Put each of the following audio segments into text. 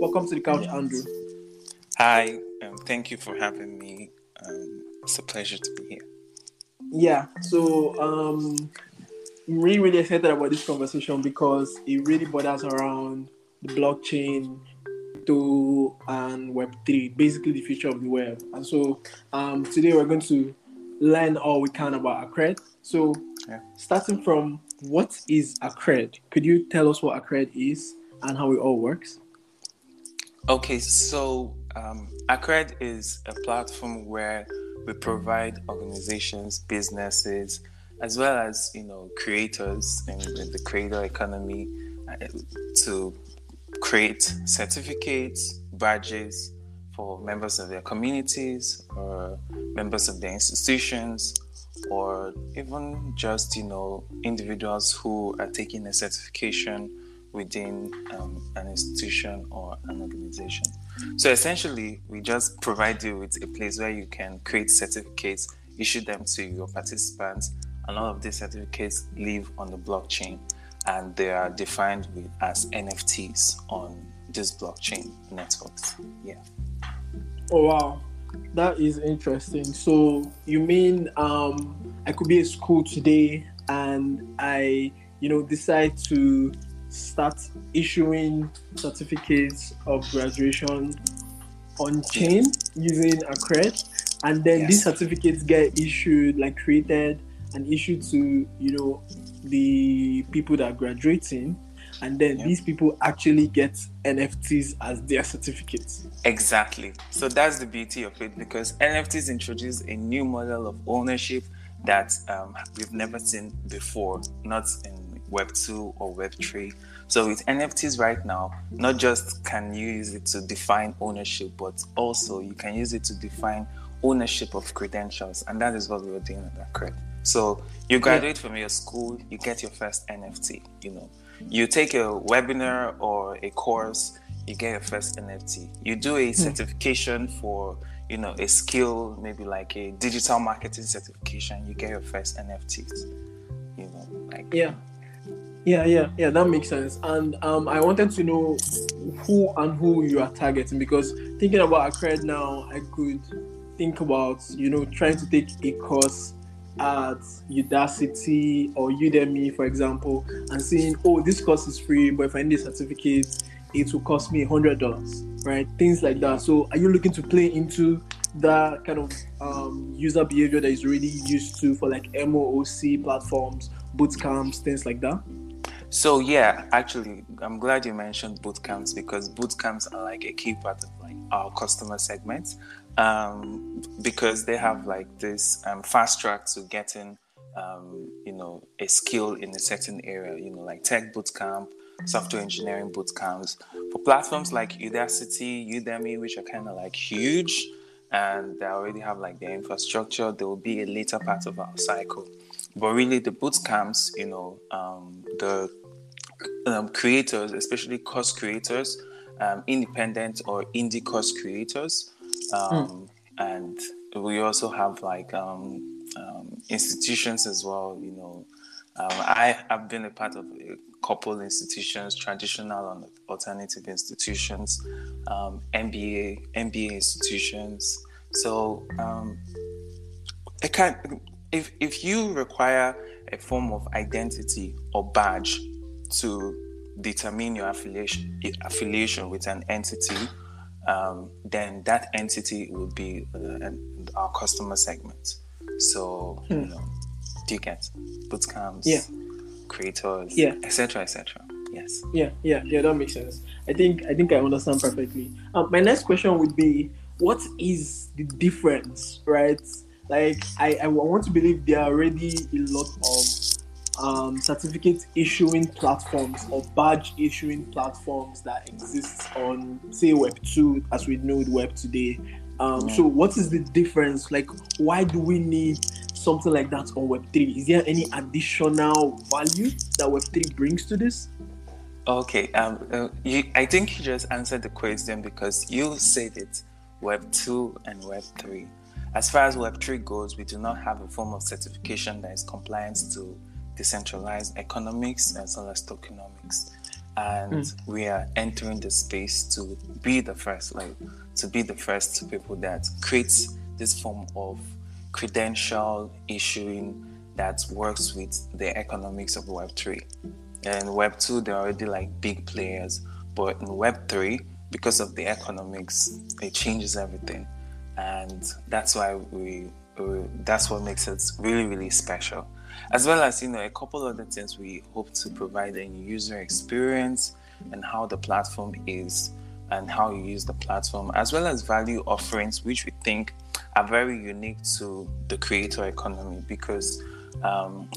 Welcome to the couch, Yes. Andrew. Hi, um, thank you for having me. Um, it's a pleasure to be here. Yeah, so um, I'm really, really excited about this conversation because it really borders around the blockchain to and Web3, basically the future of the web. And so um, today we're going to learn all we can about Accred. So, Yeah. starting from what is Accred? Could you tell us what Accred is and how it all works? Okay, so um, Accred is a platform where we provide organizations, businesses, as well as you know creators in, in the creator economy uh, to create certificates, badges for members of their communities or members of their institutions or even just you know individuals who are taking a certification within um, an institution or an organization. So essentially, we just provide you with a place where you can create certificates, issue them to your participants, and all of these certificates live on the blockchain and they are defined with, as NFTs on this blockchain networks. Yeah. Oh wow, that is interesting. So you mean um, I could be at school today and I, you know, decide to start issuing certificates of graduation on chain using Accred, and then these certificates get issued, like created and issued to you know the people that are graduating, and then Yeah. these people actually get NFTs as their certificates. Exactly. So that's the beauty of it because NFTs introduce a new model of ownership that um, we've never seen before, not in Web 2 or Web 3. So with NFTs right now, not just can you use it to define ownership, but also you can use it to define ownership of credentials. And that is what we were doing at that credit. So you graduate from your school, you get your first NFT, you know. You take a webinar or a course, you get your first NFT. You do a hmm. certification for, you know, a skill, maybe like a digital marketing certification, you get your first NFTs. You know, like Yeah. Yeah, yeah, yeah, that makes sense. And um, I wanted to know who and who you are targeting because thinking about Accred now, I could think about, you know, trying to take a course at Udacity or Udemy, for example, and saying, oh, this course is free, but if I need a certificate, it will cost me $100, right? Things like that. So are you looking to play into that kind of um, user behavior that is really used to for like MOOC platforms, boot camps, things like that? So yeah, actually, I'm glad you mentioned boot camps because boot camps are like a key part of like our customer segment, um, because they have like this um, fast track to getting, um, you know, a skill in a certain area. You know, like tech boot camp, software engineering boot camps. For platforms like Udacity, Udemy, which are kind of like huge, and they already have like their infrastructure, there will be a later part of our cycle. But really, the boot camps, you know, um, the um, creators, especially course creators, um, independent or indie course creators, um, and we also have like um, um, institutions as well. You know, um, I have been a part of a couple institutions, traditional and alternative institutions, um, MBA MBA institutions. So um, I can't. If if you require a form of identity or badge to determine your affiliation affiliation with an entity, um, then that entity will be uh, our customer segment. So you know, do you get bootcamps, Yeah. creators, Yeah. etc., etc. Yes. Yeah, yeah, yeah, that makes sense. I think I think I understand perfectly. Um, my next question would be, what is the difference, right? Like, I, I want to believe there are already a lot of um, certificate issuing platforms or badge issuing platforms that exist on, say, Web two, as we know the web today. Um, Yeah. So, what is the difference? Like, why do we need something like that on Web three? Is there any additional value that Web three brings to this? Okay. Um, uh, you, I think you just answered the question because you said it. Web two and Web three. As far as Web three goes, we do not have a form of certification that is compliant to decentralized economics as well as tokenomics. and mm. we are entering the space to be the first, like to be the first people that creates this form of credential issuing that works with the economics of Web3. And Web2, they're already like big players, but in Web3, because of the economics, it changes everything. And that's why we, we that's what makes it really, really special. As well as, you know, a couple of other things we hope to provide a user experience and how the platform is and how you use the platform, as well as value offerings, which we think are very unique to the creator economy because um,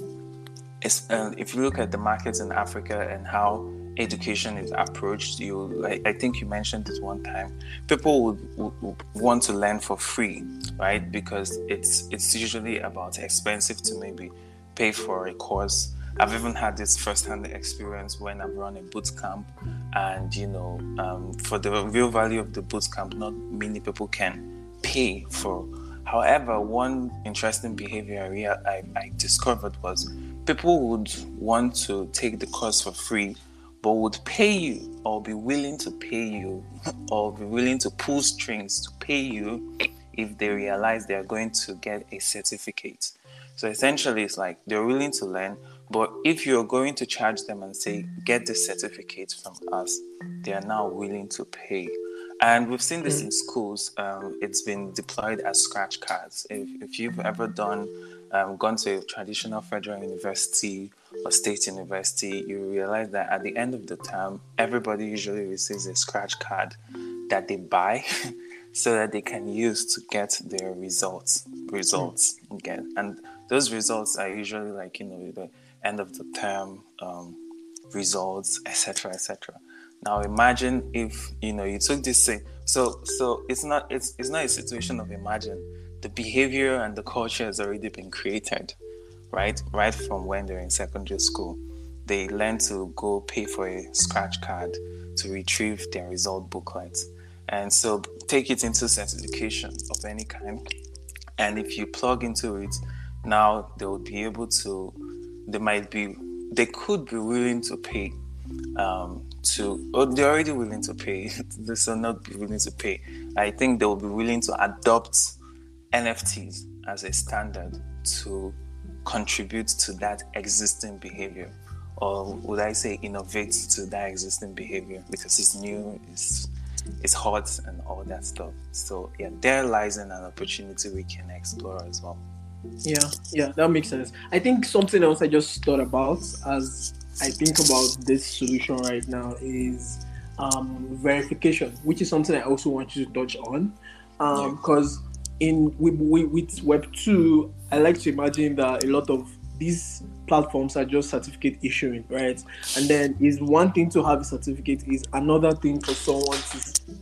uh, if you look at the markets in Africa and how education is approached, you I, I think you mentioned this one time. People would, would, would, want to learn for free, right? Because it's it's usually about expensive to maybe pay for a course. I've even had this first-hand experience when I've run a boot camp, and you know, um, for the real value of the boot camp, not many people can pay for However, one interesting behavior I, I discovered was people would want to take the course for free, but would pay you or be willing to pay you or be willing to pull strings to pay you if they realize they are going to get a certificate. So essentially, it's like they're willing to learn, but if you're going to charge them and say, get the certificate from us, they are now willing to pay. And we've seen this mm. in schools. Um, it's been deployed as scratch cards. If, if you've ever done, um, gone to a traditional federal university or state university, you realize that at the end of the term, everybody usually receives a scratch card that they buy so that they can use to get their results. Results again, and those results are usually like you know the end of the term um, results, etc., etc. Now imagine if you know you took this thing. So so it's not it's it's not a situation of imagine. The behavior and the culture has already been created, right? Right from when they're in secondary school. They learn to go pay for a scratch card to retrieve their result booklets. And so take it into certification of any kind. And if you plug into it, now they will be able to they might be they could be willing to pay um, to, or they're already willing to pay. they are not be willing to pay. I think they will be willing to adopt NFTs as a standard to contribute to that existing behavior, or would I say innovate to that existing behavior because it's new, it's it's hot and all that stuff. So yeah, there lies an opportunity we can explore as well. Yeah, yeah, that makes sense. I think something else I just thought about as I think about this solution right now is um, verification, which is something I also want you to touch on. Because um, in with, with Web two, I like to imagine that a lot of these platforms are just certificate issuing, right? And then is one thing to have a certificate is another thing for someone to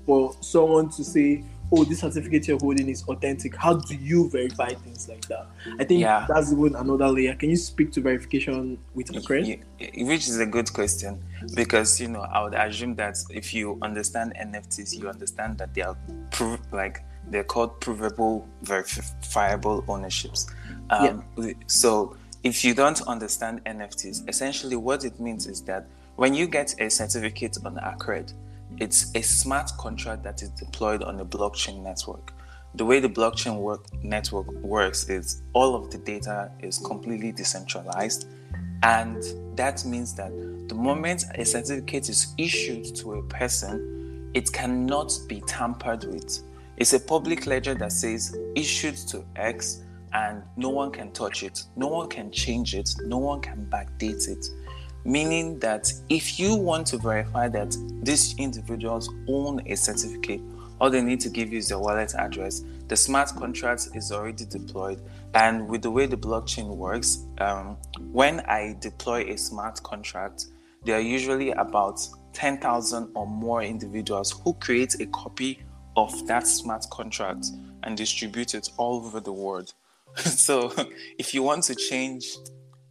for someone to say, oh, this certificate you're holding is authentic. How do you verify things like that? I think yeah. that's even another layer. Can you speak to verification with a Accred? Which is a good question because you know I would assume that if you understand NFTs, you understand that they are prov- like they're called provable, verifiable ownerships. Um, yeah. So if you don't understand NFTs, essentially what it means is that when you get a certificate on Accred, it's a smart contract that is deployed on a blockchain network. The way the blockchain work, network works is all of the data is completely decentralized. And that means that the moment a certificate is issued to a person, it cannot be tampered with. It's a public ledger that says issued to X and no one can touch it, no one can change it, no one can backdate it meaning that if you want to verify that these individuals own a certificate, all they need to give you is their wallet address. The smart contract is already deployed, and with the way the blockchain works, um, when I deploy a smart contract, there are usually about 10,000 or more individuals who create a copy of that smart contract and distribute it all over the world. so, if you want to change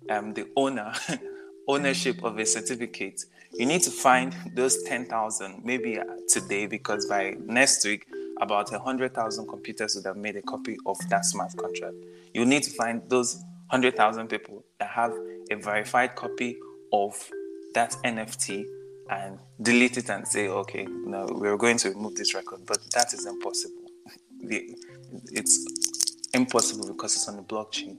um, the owner ownership of a certificate, you need to find those 10,000 maybe today because by next week, about 100,000 computers would have made a copy of that smart contract. You need to find those 100,000 people that have a verified copy of that NFT and delete it and say, okay, no, we're going to remove this record, but that is impossible. it's impossible because it's on the blockchain.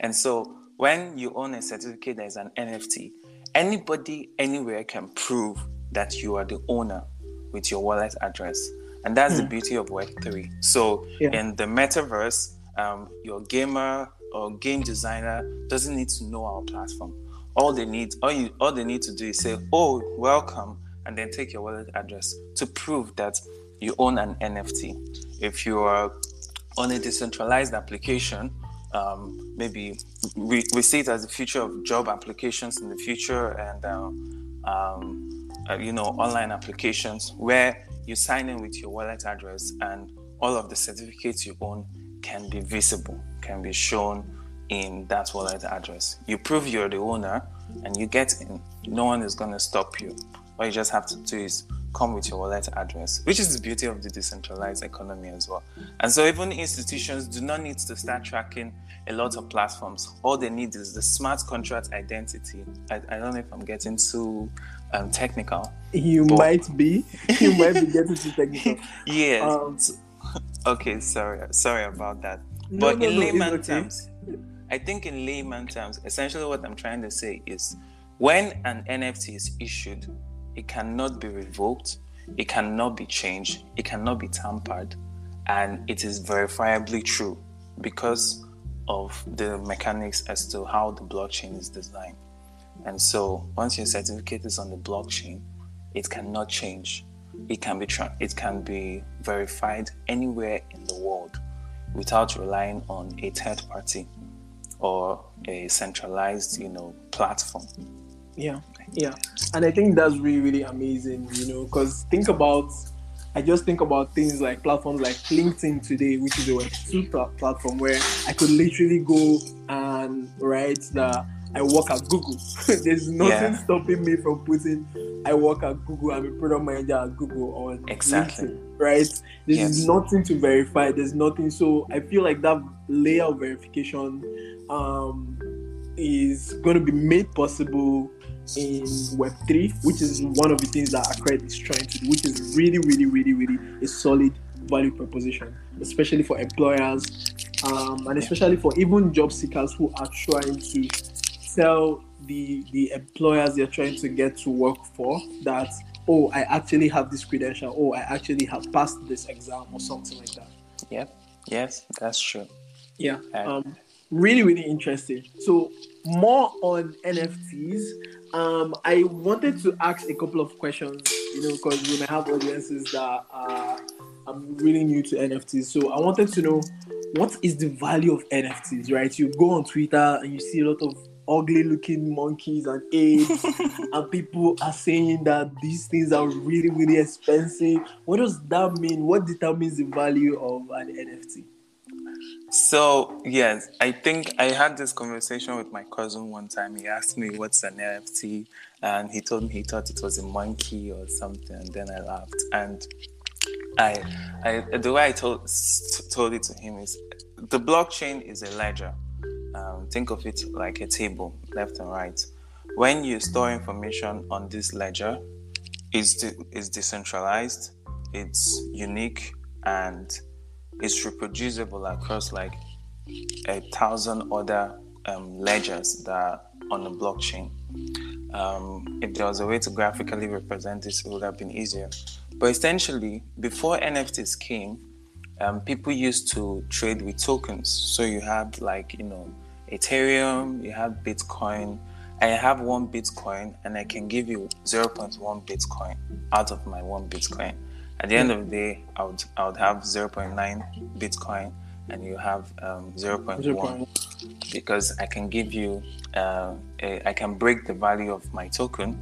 And so when you own a certificate that is an NFT, anybody anywhere can prove that you are the owner with your wallet address. And that's the hmm. beauty of Web3. So yeah. in the metaverse, um, your gamer or game designer doesn't need to know our platform. All they need, all you, all they need to do is say, "Oh, welcome," and then take your wallet address to prove that you own an NFT. If you are on a decentralized application, um, maybe we, we see it as the future of job applications in the future and um, um, uh, you know online applications where you sign in with your wallet address and all of the certificates you own can be visible can be shown in that wallet address. You prove you're the owner and you get in. No one is going to stop you all you just have to do is come with your wallet address, which is the beauty of the decentralized economy as well. And so even institutions do not need to start tracking a lot of platforms. All they need is the smart contract identity. I, I don't know if I'm getting too um, technical. You but... might be. You might be getting too technical. yes. Um, okay, sorry. Sorry about that. No, but no, in no, layman okay. terms, I think in layman terms, essentially what I'm trying to say is when an NFT is issued, it cannot be revoked, it cannot be changed, it cannot be tampered, and it is verifiably true because of the mechanics as to how the blockchain is designed. And so once your certificate is on the blockchain, it cannot change. It can be tra- it can be verified anywhere in the world without relying on a third party or a centralized, you know, platform. Yeah, yeah, and I think that's really really amazing. You know, because think about, I just think about things like platforms like LinkedIn today, which is a Web2 platform where I could literally go and write that I work at Google. There's nothing yeah. stopping me from putting I work at Google. I'm a product manager at Google on exactly. LinkedIn, right? There's yes. nothing to verify. There's nothing. So I feel like that layer of verification um, is going to be made possible in Web3, which is one of the things that Accred is trying to do, which is really, really, really, really a solid value proposition, especially for employers um, and especially for even job seekers who are trying to tell the the employers they're trying to get to work for that oh I actually have this credential, oh I actually have passed this exam or something like that. Yeah. Yes, that's true. Yeah. Um, really, really interesting. So more on NFTs. Um, I wanted to ask a couple of questions, you know, because we may have audiences that are I'm really new to NFTs. So I wanted to know what is the value of NFTs, right? You go on Twitter and you see a lot of ugly looking monkeys and apes, and people are saying that these things are really, really expensive. What does that mean? What determines the value of an NFT? So yes, I think I had this conversation with my cousin one time. He asked me what's an NFT, and he told me he thought it was a monkey or something. And then I laughed, and I, I the way I told told it to him is the blockchain is a ledger. Um, think of it like a table, left and right. When you store information on this ledger, it's de- it's decentralized, it's unique, and is reproducible across like a thousand other um, ledgers that are on the blockchain. Um, if there was a way to graphically represent this, it would have been easier. But essentially, before NFTs came, um, people used to trade with tokens. So you have like you know Ethereum, you have Bitcoin. I have one Bitcoin, and I can give you 0.1 Bitcoin out of my one Bitcoin. At the end of the day, I would I would have 0.9 Bitcoin and you have um, 0.1 because I can give you uh, a, I can break the value of my token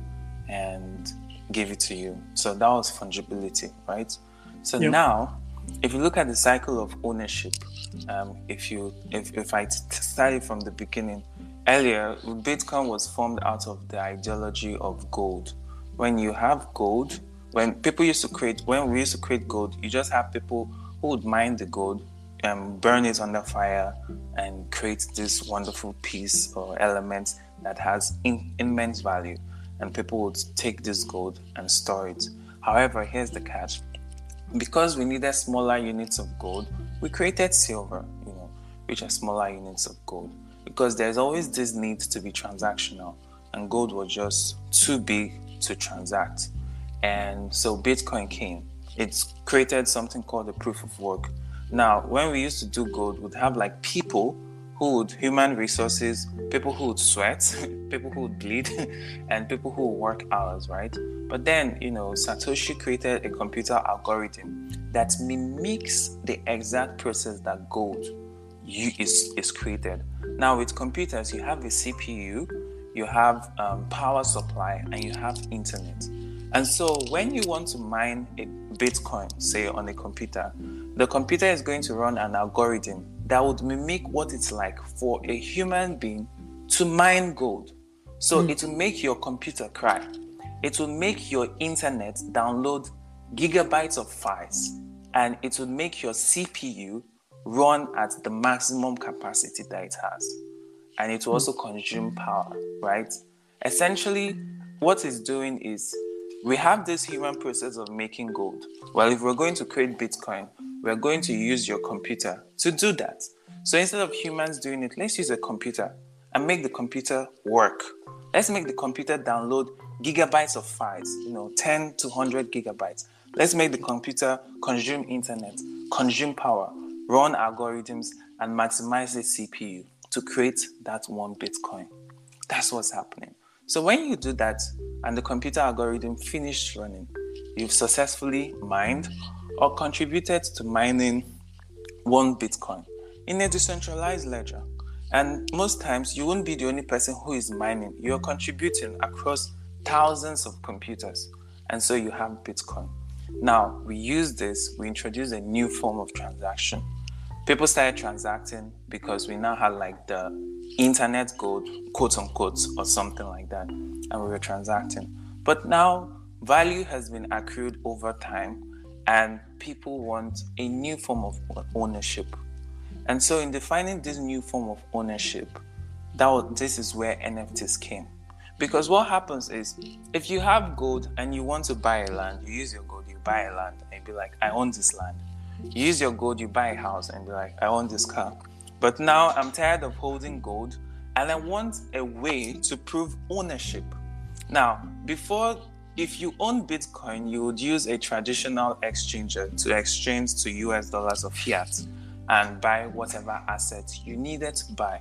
and give it to you. So that was fungibility, right? So yep. now, if you look at the cycle of ownership, um, if you if, if I started from the beginning, earlier Bitcoin was formed out of the ideology of gold. When you have gold, when people used to create when we used to create gold you just have people who would mine the gold and burn it under fire and create this wonderful piece or element that has in, immense value and people would take this gold and store it. However, here's the catch because we needed smaller units of gold, we created silver, you know, which are smaller units of gold. Because there's always this need to be transactional, and gold was just too big to transact. And so Bitcoin came. It's created something called the proof of work. Now, when we used to do gold, we'd have like people who would human resources, people who would sweat, people who would bleed, and people who would work hours, right? But then, you know, Satoshi created a computer algorithm that mimics the exact process that gold is, is created. Now, with computers, you have a CPU, you have um, power supply, and you have internet. And so, when you want to mine a Bitcoin, say on a computer, the computer is going to run an algorithm that would mimic what it's like for a human being to mine gold. So mm. it will make your computer cry. It will make your internet download gigabytes of files and it will make your CPU run at the maximum capacity that it has. And it will also consume power, right? Essentially, what it's doing is we have this human process of making gold. Well, if we're going to create Bitcoin, we're going to use your computer to do that. So instead of humans doing it, let's use a computer and make the computer work. Let's make the computer download gigabytes of files, you know, 10 to 100 gigabytes. Let's make the computer consume internet, consume power, run algorithms, and maximize the CPU to create that one Bitcoin. That's what's happening. So when you do that and the computer algorithm finished running, you've successfully mined or contributed to mining one Bitcoin in a decentralized ledger. And most times, you won't be the only person who is mining. You're contributing across thousands of computers. And so you have Bitcoin. Now, we use this, we introduce a new form of transaction. People started transacting because we now had like the internet gold, quote unquote, or something like that. And we were transacting. But now, value has been accrued over time and people want a new form of ownership. And so, in defining this new form of ownership, that was, this is where NFTs came. Because what happens is, if you have gold and you want to buy a land, you use your gold, you buy a land, and be like, I own this land. You use your gold, you buy a house, and be like, I own this car. But now I'm tired of holding gold, and I want a way to prove ownership. Now, before if you own Bitcoin, you would use a traditional exchanger to exchange to US dollars or fiat and buy whatever assets you needed to buy.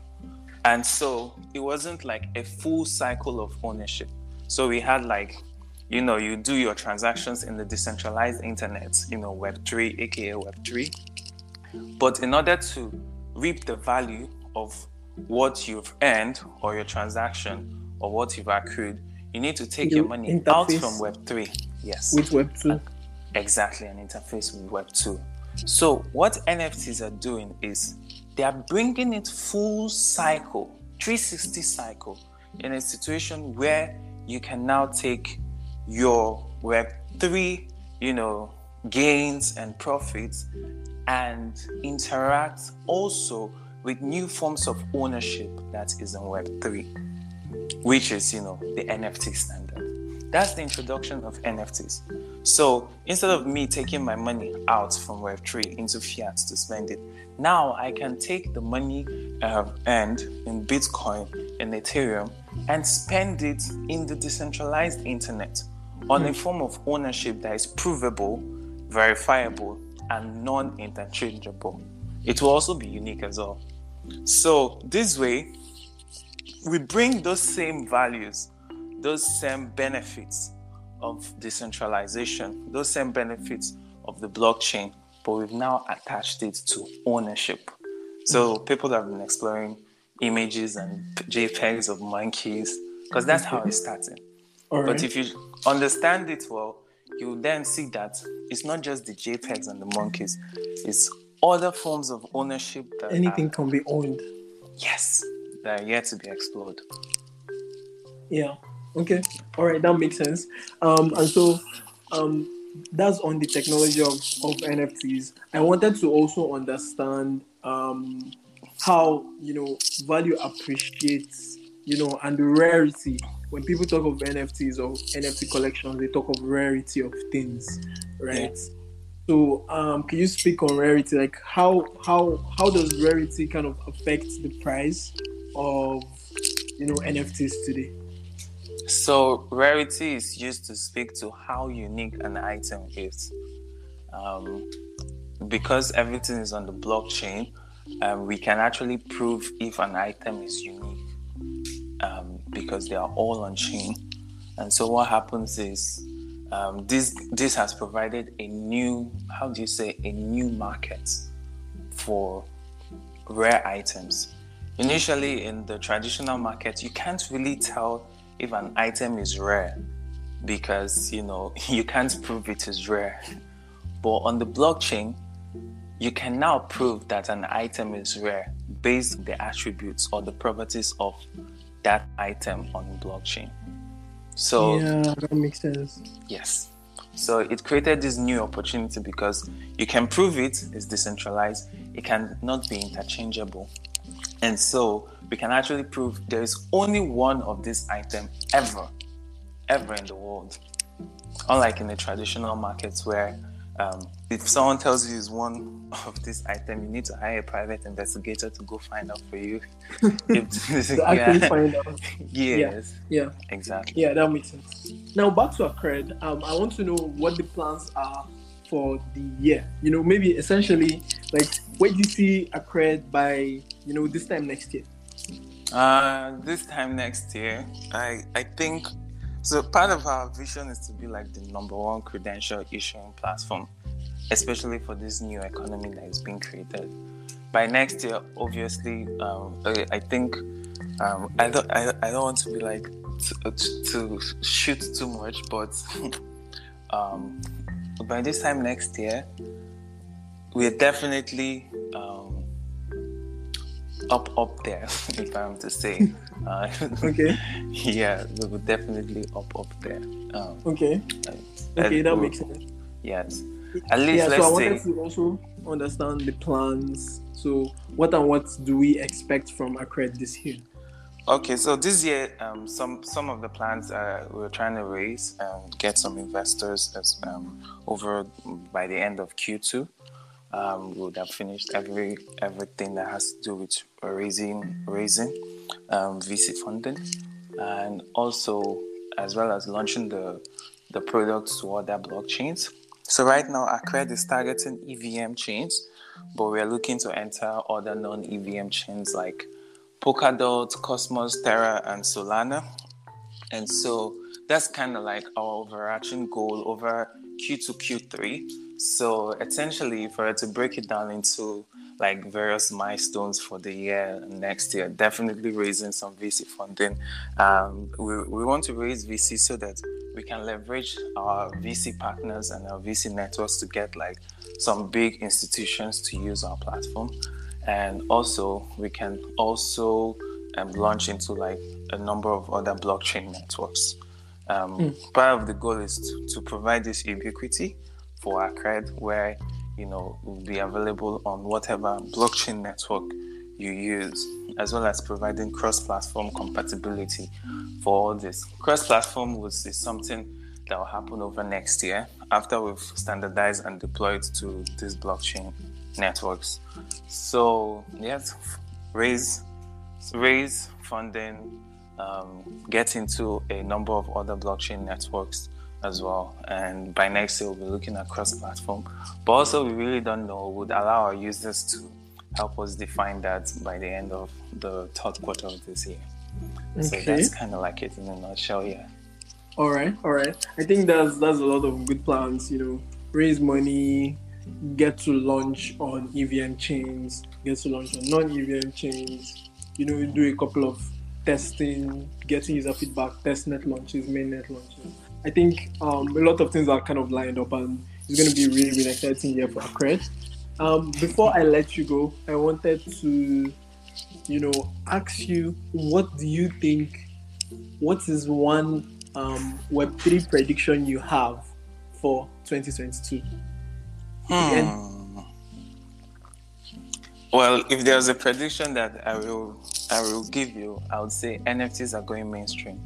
And so it wasn't like a full cycle of ownership. So we had like, you know, you do your transactions in the decentralized internet, you know, Web3, aka Web3. But in order to reap the value of what you've earned or your transaction or what you've accrued, you need to take your money out from Web3. Yes. With Web2. Exactly, an interface with Web2. So, what NFTs are doing is they are bringing it full cycle, 360 cycle, in a situation where you can now take your Web3, you know, gains and profits and interact also with new forms of ownership that is in Web3 which is, you know, the NFT standard. That's the introduction of NFTs. So instead of me taking my money out from Web3 into fiat to spend it, now I can take the money um, earned in Bitcoin and Ethereum and spend it in the decentralized internet on a hmm. form of ownership that is provable, verifiable, and non interchangeable. It will also be unique as well. So, this way, we bring those same values, those same benefits of decentralization, those same benefits of the blockchain, but we've now attached it to ownership. So people have been exploring images and JPEGs of monkeys because that's how it started. Right. But if you understand it well, you then see that it's not just the JPEGs and the monkeys, it's other forms of ownership that anything are, can be owned. Yes, that are yet to be explored. Yeah. Okay. All right. That makes sense. Um, and so, um, that's on the technology of, of NFTs. I wanted to also understand um, how you know value appreciates you know and the rarity when people talk of NFTs or NFT collections, they talk of rarity of things, right? Yeah. So, um, can you speak on rarity? Like, how how how does rarity kind of affect the price of you know NFTs today? So, rarity is used to speak to how unique an item is. Um, because everything is on the blockchain, um, we can actually prove if an item is unique um, because they are all on chain. And so, what happens is um, this this has provided a new how do you say a new market for rare items. Initially, in the traditional market, you can't really tell if an item is rare because you know you can't prove it is rare. But on the blockchain, you can now prove that an item is rare based on the attributes or the properties of that item on blockchain. So yeah, that makes sense. Yes. So it created this new opportunity because you can prove it is decentralized. It cannot be interchangeable. And so we can actually prove there is only one of this item ever, ever in the world. Unlike in the traditional markets where um, if someone tells you is one of this item, you need to hire a private investigator to go find out for you. if, to actually yeah. find out. Yes. Yeah. yeah. Exactly. Yeah, that makes sense. Now back to Accred. Um, I want to know what the plans are for the year. You know, maybe essentially, like, where do you see Accred by you know this time next year? Uh, this time next year, I I think so part of our vision is to be like the number one credential issuing platform, especially for this new economy that is being created. By next year, obviously, um, I think um, I don't I, I don't want to be like to, to shoot too much, but um, by this time next year, we're definitely um, up up there, if I'm to say. Uh, okay. yeah, we will definitely up up there. Um, okay. Uh, okay, that makes sense. Yes. At least yeah, let's so I wanted say, to also understand the plans. So, what and what do we expect from Accred this year? Okay, so this year, um, some some of the plans uh, we're trying to raise and get some investors as, um, over by the end of Q2 um, we would have finished every everything that has to do with raising raising um, VC funding, and also as well as launching the the products to other blockchains. So right now, Accred is targeting EVM chains, but we are looking to enter other non-EVM chains like Polkadot, Cosmos, Terra, and Solana. And so that's kind of like our overarching goal over Q2, Q3 so essentially, for it to break it down into like various milestones for the year next year, definitely raising some VC funding. Um, we, we want to raise VC so that we can leverage our VC partners and our VC networks to get like some big institutions to use our platform. And also, we can also um, launch into like a number of other blockchain networks. Um, mm. Part of the goal is to, to provide this ubiquity for Accred, where you know will be available on whatever blockchain network you use, as well as providing cross-platform compatibility for all this. Cross-platform was is something that will happen over next year after we've standardized and deployed to these blockchain networks. So yes, raise raise funding, um, get into a number of other blockchain networks as well. And by next year, we'll be looking at cross platform. But also, we really don't know, would allow our users to help us define that by the end of the third quarter of this year. Okay. So that's kind of like it in a nutshell, yeah. All right, all right. I think that's that's a lot of good plans. You know, raise money, get to launch on EVM chains, get to launch on non-EVM chains. You know, do a couple of testing, getting user feedback, testnet launches, mainnet launches. I think um, a lot of things are kind of lined up, and it's going to be really, really exciting year for Accred. Um, before I let you go, I wanted to, you know, ask you what do you think? What is one um, Web three prediction you have for 2022? Hmm. Well, if there's a prediction that I will I will give you, I would say NFTs are going mainstream.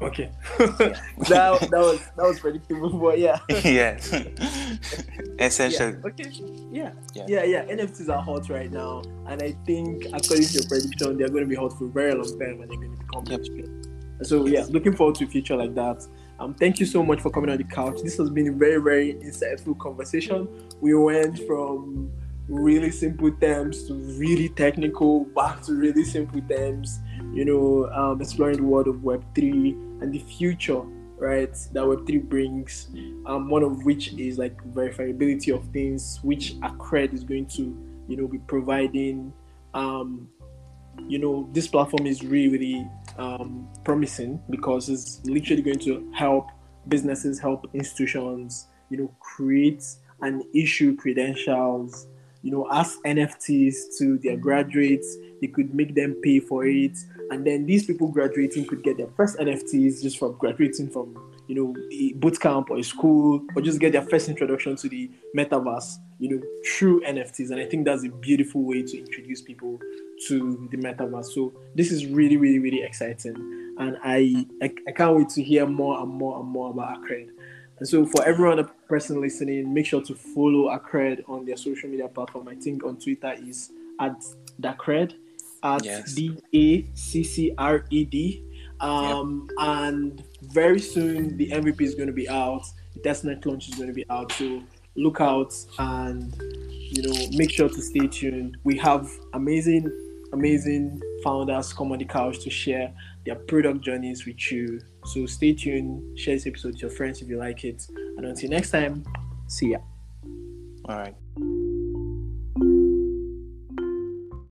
Okay, that, that was that was predictable, but yeah. yeah. Essentially. Yeah. Okay. Yeah. yeah. Yeah. Yeah. NFTs are hot right now, and I think according to your prediction, they're going to be hot for a very long time, and they're going to become yep. So yeah, looking forward to a future like that. Um, thank you so much for coming on the couch. This has been a very very insightful conversation. We went from really simple terms to really technical, back to really simple terms. You know, um, exploring the world of Web three and the future, right? That Web three brings. Um, one of which is like verifiability of things, which Accred is going to, you know, be providing. Um, you know, this platform is really, really um, promising because it's literally going to help businesses, help institutions, you know, create and issue credentials you know, ask NFTs to their graduates. They could make them pay for it, and then these people graduating could get their first NFTs just from graduating from you know a boot camp or school, or just get their first introduction to the metaverse. You know, through NFTs, and I think that's a beautiful way to introduce people to the metaverse. So this is really, really, really exciting, and I I, I can't wait to hear more and more and more about Accred. And so for everyone, a person listening, make sure to follow Accred on their social media platform. I think on Twitter is at Daccred, at D A C C R E D. Um, yep. And very soon the MVP is going to be out. The testnet launch is going to be out. So look out and you know make sure to stay tuned. We have amazing, amazing founders come on the couch to share their product journeys with you. So stay tuned, share this episode with your friends if you like it. And until next time, see ya. All right.